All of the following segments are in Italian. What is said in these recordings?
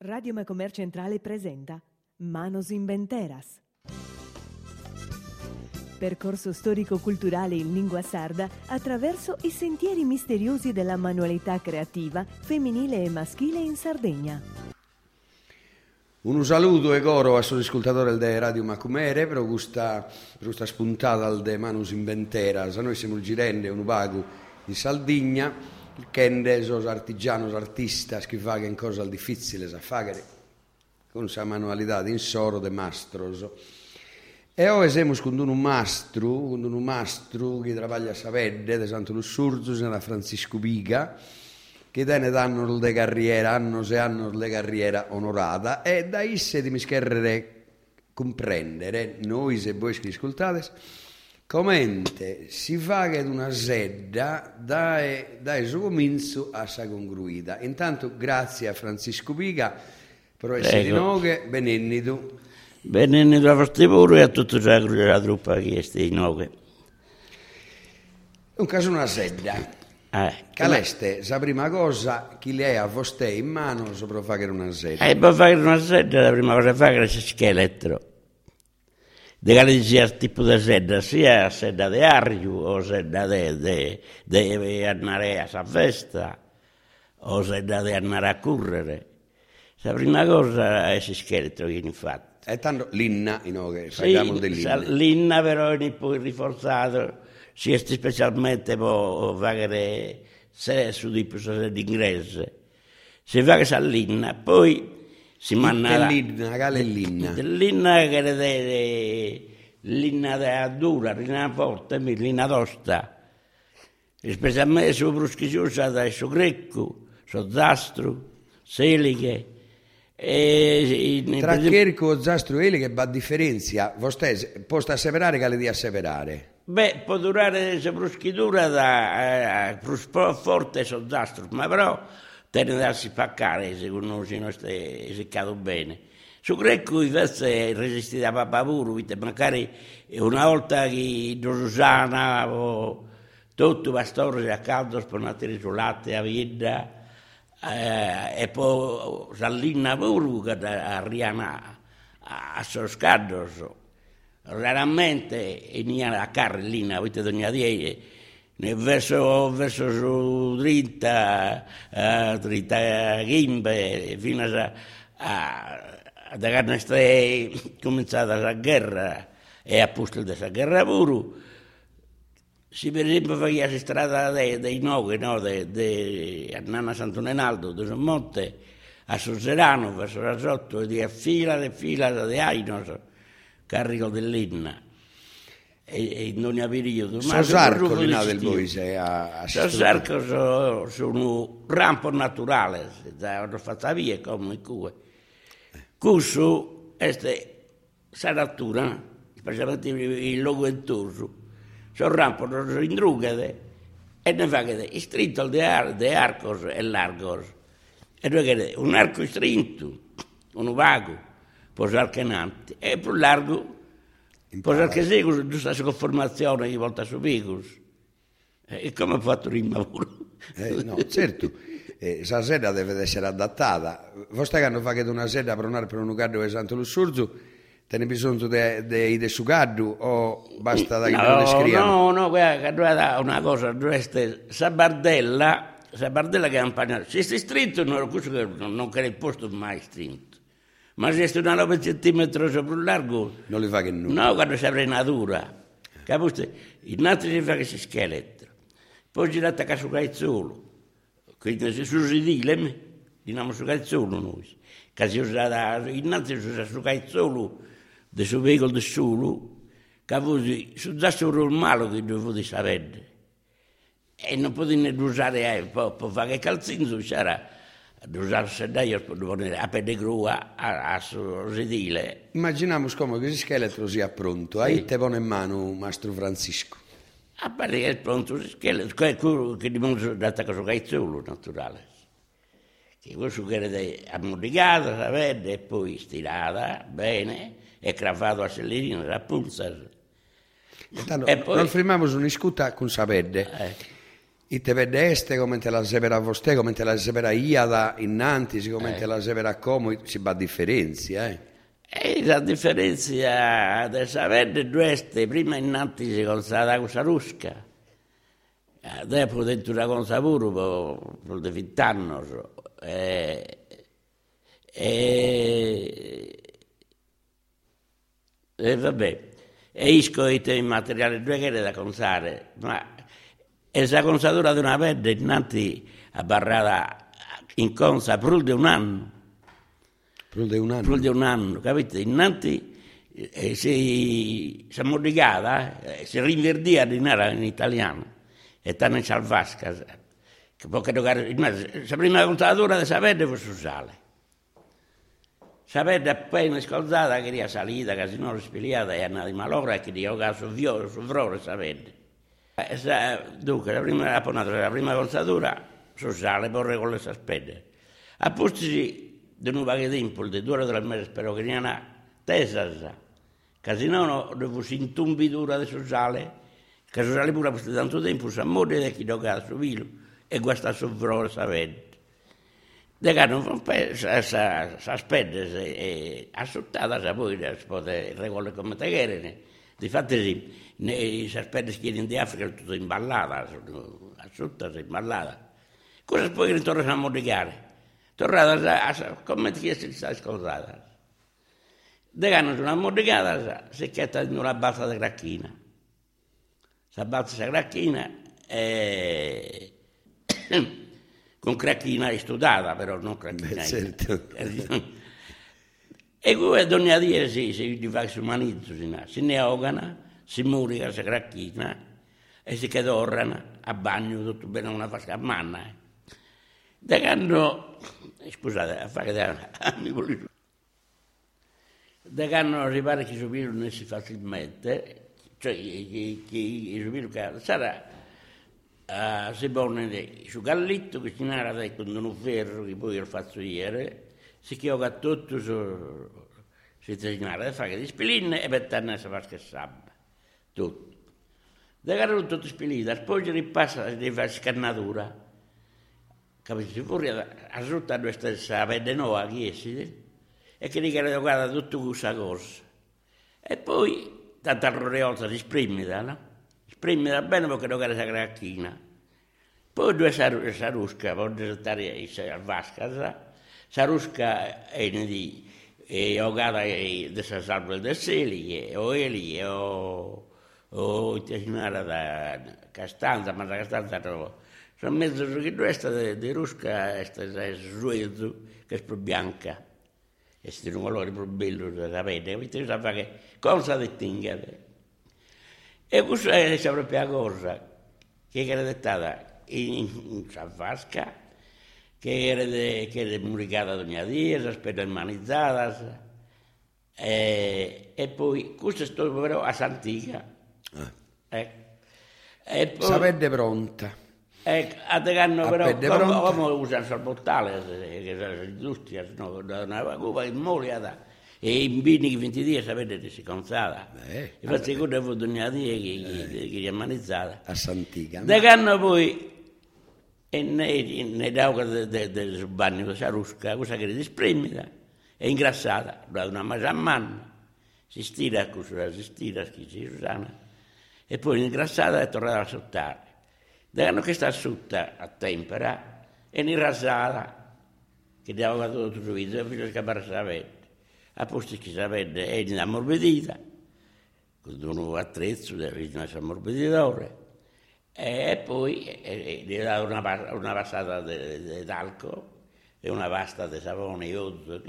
Radio Macomer Centrale presenta Manos Inventeras. Percorso storico-culturale in lingua sarda attraverso i sentieri misteriosi della manualità creativa femminile e maschile in Sardegna. Un saluto e coro a suo ascoltatore del Radio Macumere per questa, per questa spuntata de Manus Inventeras. Noi siamo il girende, un vago di Sardegna il kende sos artigianos artistas che fanno cose difficili a fare con sa manualità in soro de mastros. E oggi siamo con un mastro, con un mastro che lavora a Savede, di Santo Lussurzo, da Francisco Biga, che tiene danno de carriera, anno se anno de carriera onorata, e da esse di mischerrere comprendere, noi se voi ascoltate, Comente si fa che una sedda dai, dai suo comincio a sa congruita. Intanto grazie a Francisco Pica per essere di noghe, benennito. Benennito a vostri pure e a tutta la truppa che è in noghe. Un caso una sedda. Eh, Caleste, la prima cosa che lei ha vostè in mano sopra fare una sedda. Eh, per fare una sedda la prima cosa che fa è che si scheletro de Galicia tipo de seda, sia seda de arrio o seda de, de, de andare a sa festa o seda de andare a correre. La prima cosa è si scheletro che infatti. E tanto l'inna, no, che parliamo sì, dell'inna. L'inna però è poi rinforzato, si è specialmente per fare se su di più d'ingresso. Si fa che sa l'inna, poi si manna l'inna, quale l'inna? L'inna che è l'inna dura, l'inna forte, l'inna tosta. Specialmente su bruschi si usa su greco, su zastro, seliche. E, Tra Cherco, Zastro e Eliche va differenza, vostè può asseverare che le di asseverare? Beh, può durare se bruschitura da eh, forte su Zastro, ma però tende da si spaccare se non si è seccato bene. Su greco invece resiste da papavuru, magari una volta che non usano tutto pastore a caldo sponate sul latte a vita eh, e poi salina pure che arriva a, a soscaddo. Raramente in a carrellina, avete ogni dieci Ne verso, verso 30, a 35, finas a, a, a dagar nesta comenzadas a guerra, e a postal desa guerra buru, si per esempio facciasi strada dei, dei Noghe, no? de, de Annana Santonenaldo, de Son a Sozerano, verso Rasotto, e di a fila e fila di Ainos, carico dell'Inna e, e non averíodo ma Sosarco di Nave del Boise eh, a, a Sosarco sono, sono rampo naturale hanno fatta via come in Cuba. Questo è saratura specialmente il logo entoso sono rampo non indrugate e ne fa che stretto di ar, arcos e largos. E noi che un arco stretto un vago posarcanante e più largo Cosa che seguo, giusto la conformazione ogni volta su Vicus. E come ha fatto rima pure? Eh, no, certo, eh, la sera deve essere adattata. Voi stai che fate una sera per andare per un lugar di Santo Lussurzu, te ne bisogno di de, de sugaddu o basta da che no, non scriviamo? No, no, guarda, una cosa, questa Sabardella, Sabardella che è un pagnolo, se sei stretto non, non, non che il posto mai stretto ma se è una 9 centimetri sopra un largo... Non li fa che nulla? No, quando si frenatura. Capite? Il altro si fa che si scheletro. Poi si ratta su cazzolo. Quindi si su sedile, diciamo su cazzolo noi. Che si usa, innanzi si usa su cazzolo, del suo veicolo di solo, che voi su zasso normale che dovete sapere. E non potete usare, eh, per fare calzino, c'era io a pedegrua a, a sedile. Immaginiamo come che scheletro sia pronto, hai te pone in mano Mastro Francisco. A parte che è pronto lo scheletro, che dimostra data cosa che è solo, naturale. Che questo che è ammodicata, sapete, e poi stirata bene, e cravato a sellerina, la pulsa. Intanto, e poi... non fermiamo su un'iscuta con sapete. Eh. Te vede este come te la severa vostè, come te la severa iada innanti, come eh. te la severa come, si va a differenzia, eh? E la differenza di sapere queste, prima innanti si considera cosa rusca, dopo dentro una cosa pure, per, 20 anni, e, e, e vabbè, e isco il materiale due che da consare, ma esa consatura di una pelle innanti a barrata in consa più di un anno. Più di un anno? Più di un anno, capite? Innanti eh, si, si ammordigava, eh, si rinverdia di nera in italiano, e stanno in salvasca. Che può giocare, la prima consatura di sapere su sale. Sapete appena scaldata che era salita, che si non spigliata e andata di malora e che di vio, su frore, sapete. Eh, dunque, la prima, la prima consatura sociale, porre con le sospette. A posti di un paio di tempo, di due ore del mese, spero che non ha tesa, che se no non fosse intumbitura di sociale, che sociale pure per tanto tempo, si ammodia di chi gioca su vilo e guasta su frore, sapete. De che non s'aspetta e assottata poi si può regolare come te chiede. Difatti sì, i serpenti che in Africa sono tutti imballati, sono asciutte, imballate. Cosa poi ritornare a mordigare? Tornate a, come ti chiesti sta scordata. De hanno una mordigata, si chiede in una balza di cracchina. Si balza di cracchina e... con cracchina studiata, però non cracchina. Beh, certo. e come ogni dire si, si fa su manizzo, si, si ne ogana, si murica, si cracchina e si cadorrano a bagno tutto bene una fascia a manna. Eh. Da quando, eh, scusate, a fare da mi volevo. Da quando arrivare non si facilmente, cioè che subire che sarà uh, si pone su gallitto che si narra con un ferro che poi lo faccio ieri, si chiama tutto su, si segnala, fa che di tornare a fare che sabbia tutto. Da gara tutto spilito, poi ci ripassa di fare scannatura. Capisci? Fuori a sfruttare questa sapete nuova chiesa e che dicono guarda tutto questa cosa. E poi tanta roreosa di sprimita, no? Sprimita bene perché non era cracchina. Poi due sarusca, poi stare a vasca, Saruska é di e o gara é desas árboles de Selie, o Eli, o, o tesnara da Castanza, mas da Castanza no, son mesmo que non esta de, de Rusca, esta é ruido que é pro bianca, Este se non valore pro bello da bene, e te sa fare cosa distinguere. E questa è la propria cosa, che è credettata in, in, in San Vasca, che era, de, che era muricata ogni dia, spedemanizzata, e, e poi questo è stato però a Santica, Ah. Ecco. E poi, Sapete pronta. Ecco, a te hanno però come, come usano il portale, che è l'industria, no, da una cuba in mole e in bini che 20 giorni sapete che si consala. Eh, Infatti quello è avuto una dia che, che, che è ammanizzata. A Santica. Da che hanno poi e nei, nei d'acqua del de, de, de bagno questa rusca, questa che è spremita, è ingrassata, da una mangia a mano, si stira, si stira, si usana e poi ingrassata e tornata a sottare. Devono che sta asciutta a tempera e ne rasata, che dava guardato tutto il video, fino a scappare sapete. A posto che sapete è in ammorbidita, con un attrezzo, una ammorbiditore, e poi gli dava una, una passata di talco e una pasta di sapone iodo,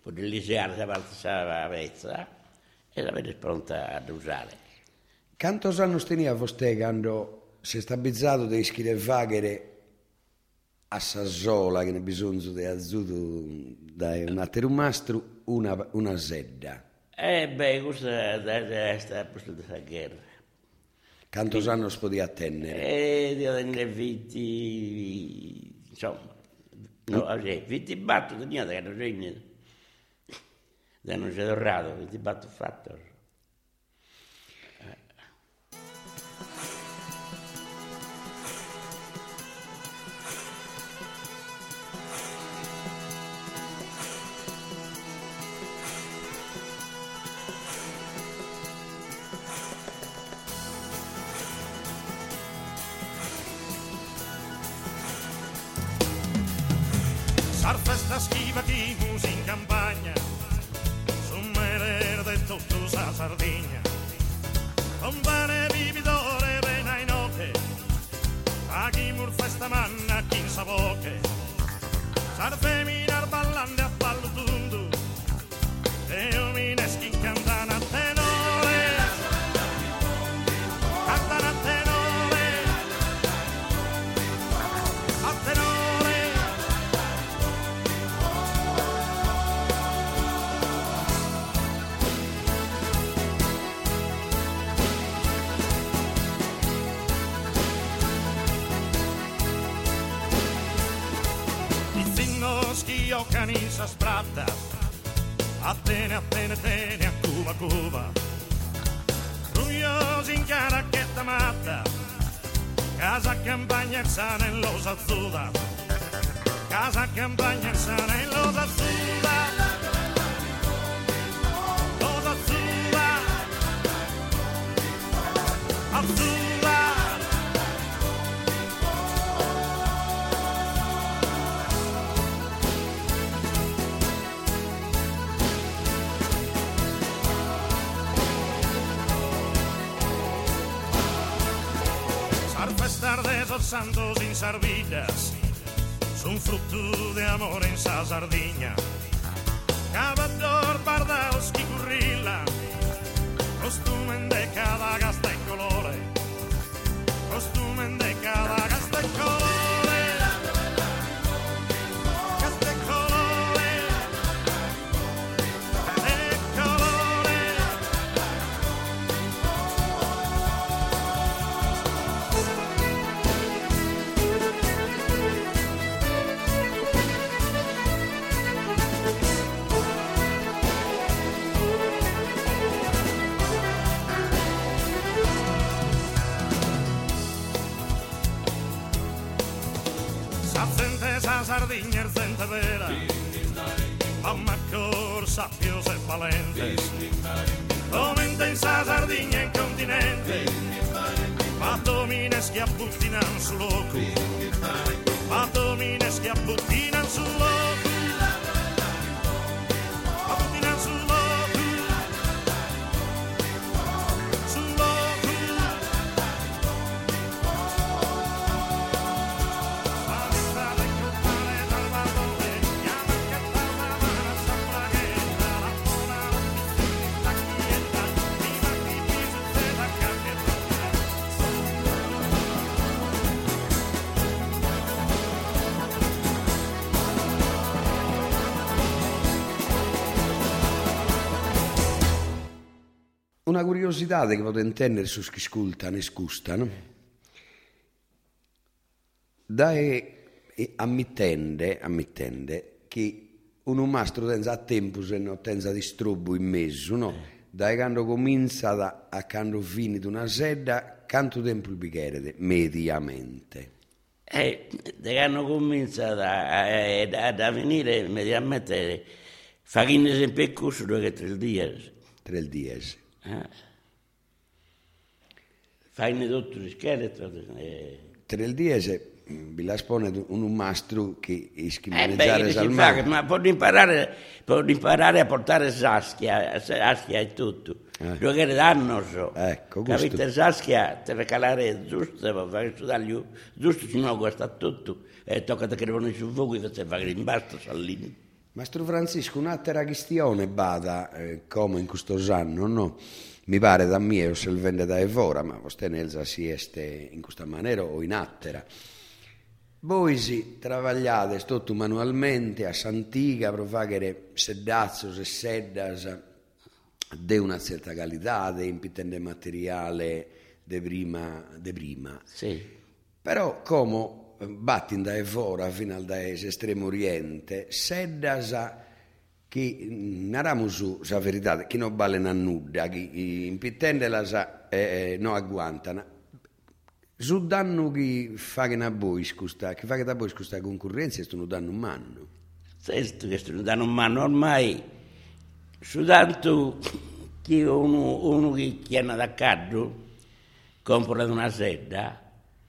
poi lì si alza la pezza e la vede pronta ad usare. Quantos anni tenia vostè quando si è stabilizzato di scrivere a Sassola, che ne bisogno di azzuto da un altro mastro, una, una sedda? Eh beh, questa è stata la guerra. Quantos anni podia attendere? Eh, di 20, insomma, no, mm. 20 batto, tenia che non c'è niente. Non c'è dorato, 20 batto fatto. Sar festa schiva chi musi in campagna, su merere de tutto sa Sardegna. Con pane vividore vena in oche, a chi mur festa manna chi in savoche. Sar feminar ballande a zinnoschi giocano in sa spratta, Atene, Atene, Atene, a Cuba, Cuba. Rugliosi in caracchetta matta, casa campagna sana in losa azzurra, casa campagna sana in losa azzurra. Losa azzurra, azzurra. las tardes alzando sin sardinas, son fruto de amor en sa sardiña. Cavator, pardals que currila, costumen de cada S'accende sa Sardegna il zente vera Mamma corsa pios e valentes Comenta in sa Sardegna in continente Ma domine schiapputtinan su loco. Ma domine schiapputtinan su loco Una curiosità che potete intendere su chi ascoltano e scustano. Da e, e ammittende, ammittende che un mastro tenza a tempo se non tenza disturbo in mezzo, no? Da quando comincia da, a quando finito una sedda, quanto tempo il bicchiere, mediamente? E da quando comincia a, a, a venire mediamente fa 15 in percorso due che tre giorni. Tre dies. Eh. Fai tutto il scheletro. Eh. Tre dies, vi la spone un mastro che Eh ischimaneggiare beh, al si fa, mare. ma può imparare, può imparare a portare Saskia, Saskia e tutto. Eh. Giocare d'anno so. Ecco, questo- Capite? Saskia deve calare giusto, per fare sudare giusto, se no guasta tutto. E tocca che devono sul fuoco e se fa l'imbasto sallini. Mastro Francisco, un'altra questione bada eh, come in questo anno, no? Mi pare da mio se il vende da evora, ma vostè nelza si este in questa maniera o in attera. Voi si travagliate tutto manualmente a Santiga per fare sedazzos e seddas di una certa qualità, di impitende materiale de prima, de prima. Sì. Però come battin da evora fino al da estremo oriente, seddas che naramu sa verità, chi non valen a nuda, chi impittendelas eh, eh, non agguantano. Su danno chi fa che a voi scusta, chi fa che da voi scusta concorrenza, è un danno umano. Questo che sto dando un mano ormai, soltanto che uno, uno che chiama da caldo, compra una sedda,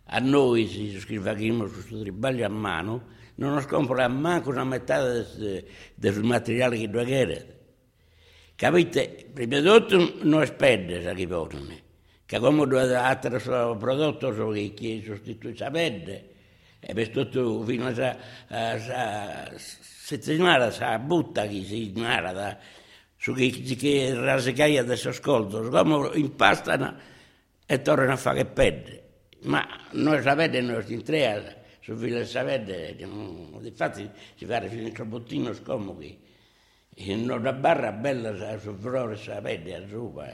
a noi si su questo tribaglio a mano, non nos compra manco una metà del materiale che noi chiede. Capite? Prima di tutto non spende che vogliono, che come due altri prodotti sono che sostituiscono la pelle, e per tutto fino a, a, a settimana si butta chi si ignara da su che, che rasicaia adesso ascolto, come impastano e tornano a fare che pelle. Ma noi sapete, noi in tre, su Villa Savede, infatti si fa fino a bottino scomodi in una barra bella su Flores Sapede, a Zuba.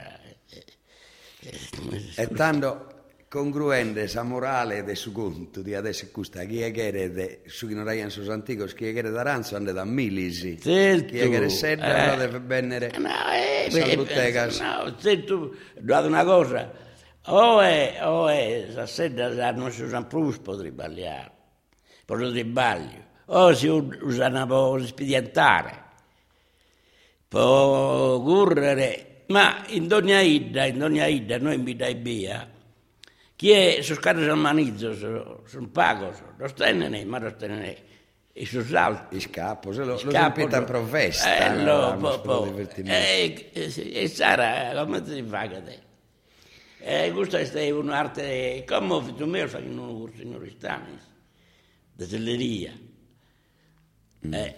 E tanto congruente sa morale de su conto di adesso questa chi è che era su chi non hai sus anticos chi è che era d'aranzo ande da milisi certo. chi è che era sedda eh. deve bennere no, eh, eh, no, guarda una cosa o è o è non si usa più per sbagliare per sbaglio o si usa per spedientare per correre ma in ogni ida in ogni ida noi mi dai via che sus caras manizos son pagos, los tenen, ma los tenen i sus alti. I scapos, lo, lo sempitan pro festa. Eh, lo, po, po. Eh, e Sara, come ti fa che te? Eh, questa è un'arte, come tu me fai in un corso in Oristani, da telleria. Mm. Eh,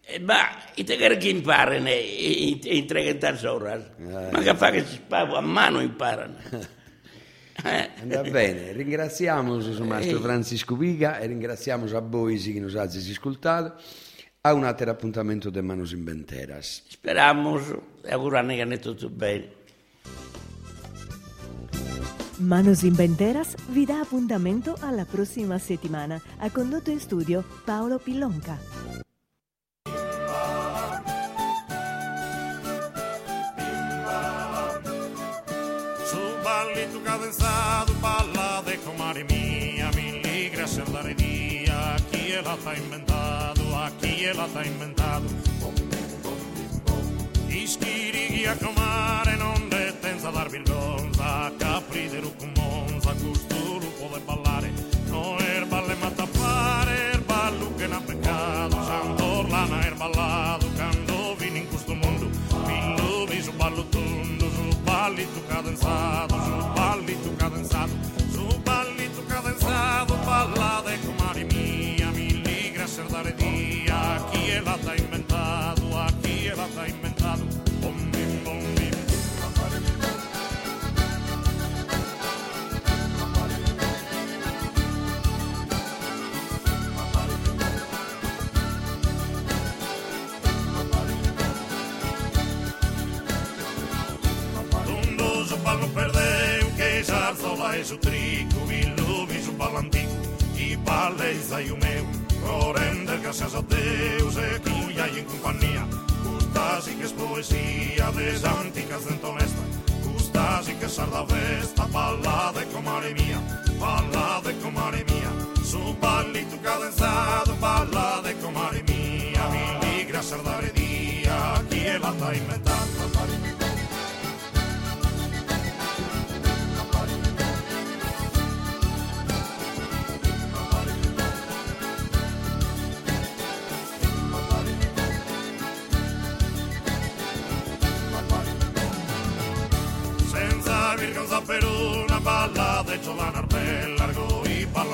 eh, ma i te che imparano in, in 30 ore, eh. ma che fa che si spavo a mano imparano. Va bene, ringraziamo il Mastro Francisco Viga e ringraziamo a voi che nos avete ascoltato. A un altro appuntamento de Manos Inventeras. Speriamo e augurarne che ne tutto bene. Manos Inventeras vi dà appuntamento alla prossima settimana. Ha condotto in studio Paolo Pillonca. cadenzado balla de comare mia mille grazie dare via chi la ha inventato a chi la ha inventato ischirighi a comare non detenza dar virgonza capri de rucumonza gusto lupo de ballare no er balle ma tappare er ballo che na peccato. Santo lana er ballado quando vini in questo mondo. Mi lo viso ballo tondo su balli tu cadenzado su e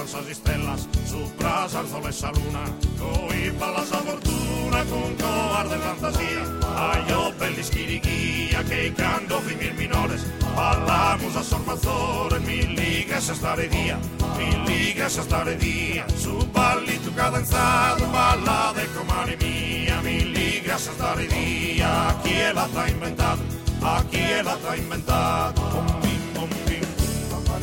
danza di stella, su brasa al sole e sa luna, coi palasa fortuna con cobarde fantasía, a yo pelis chiriquía que canto vivir minores, palamos a sormazores, mil ligas estaré día, mil ligas estaré día, su palito cadenzado, bala de comare mía, mil ligas estaré día, aquí el ha inventado, aquí el ha inventado,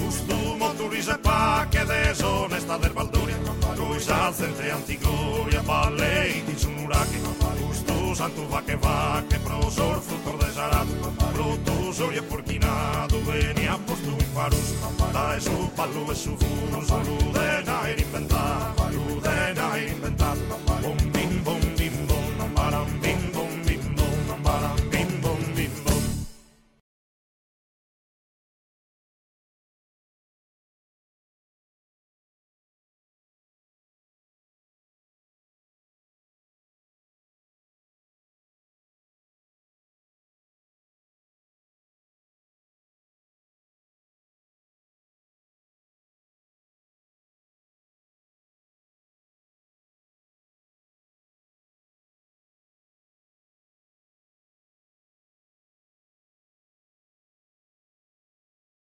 costumo turisce pacche de onesta del Valduria Cruisanza entre Antigoria, Paleiti, Sunurache Custus, Antuvache, Vache, Prosor, Frutor de Sarato Brutus, venia Porchinado, tu Apostum, Parus Da e su, Pallu e su, Furus, Ludena, Irinventato, Ludena, Irinventato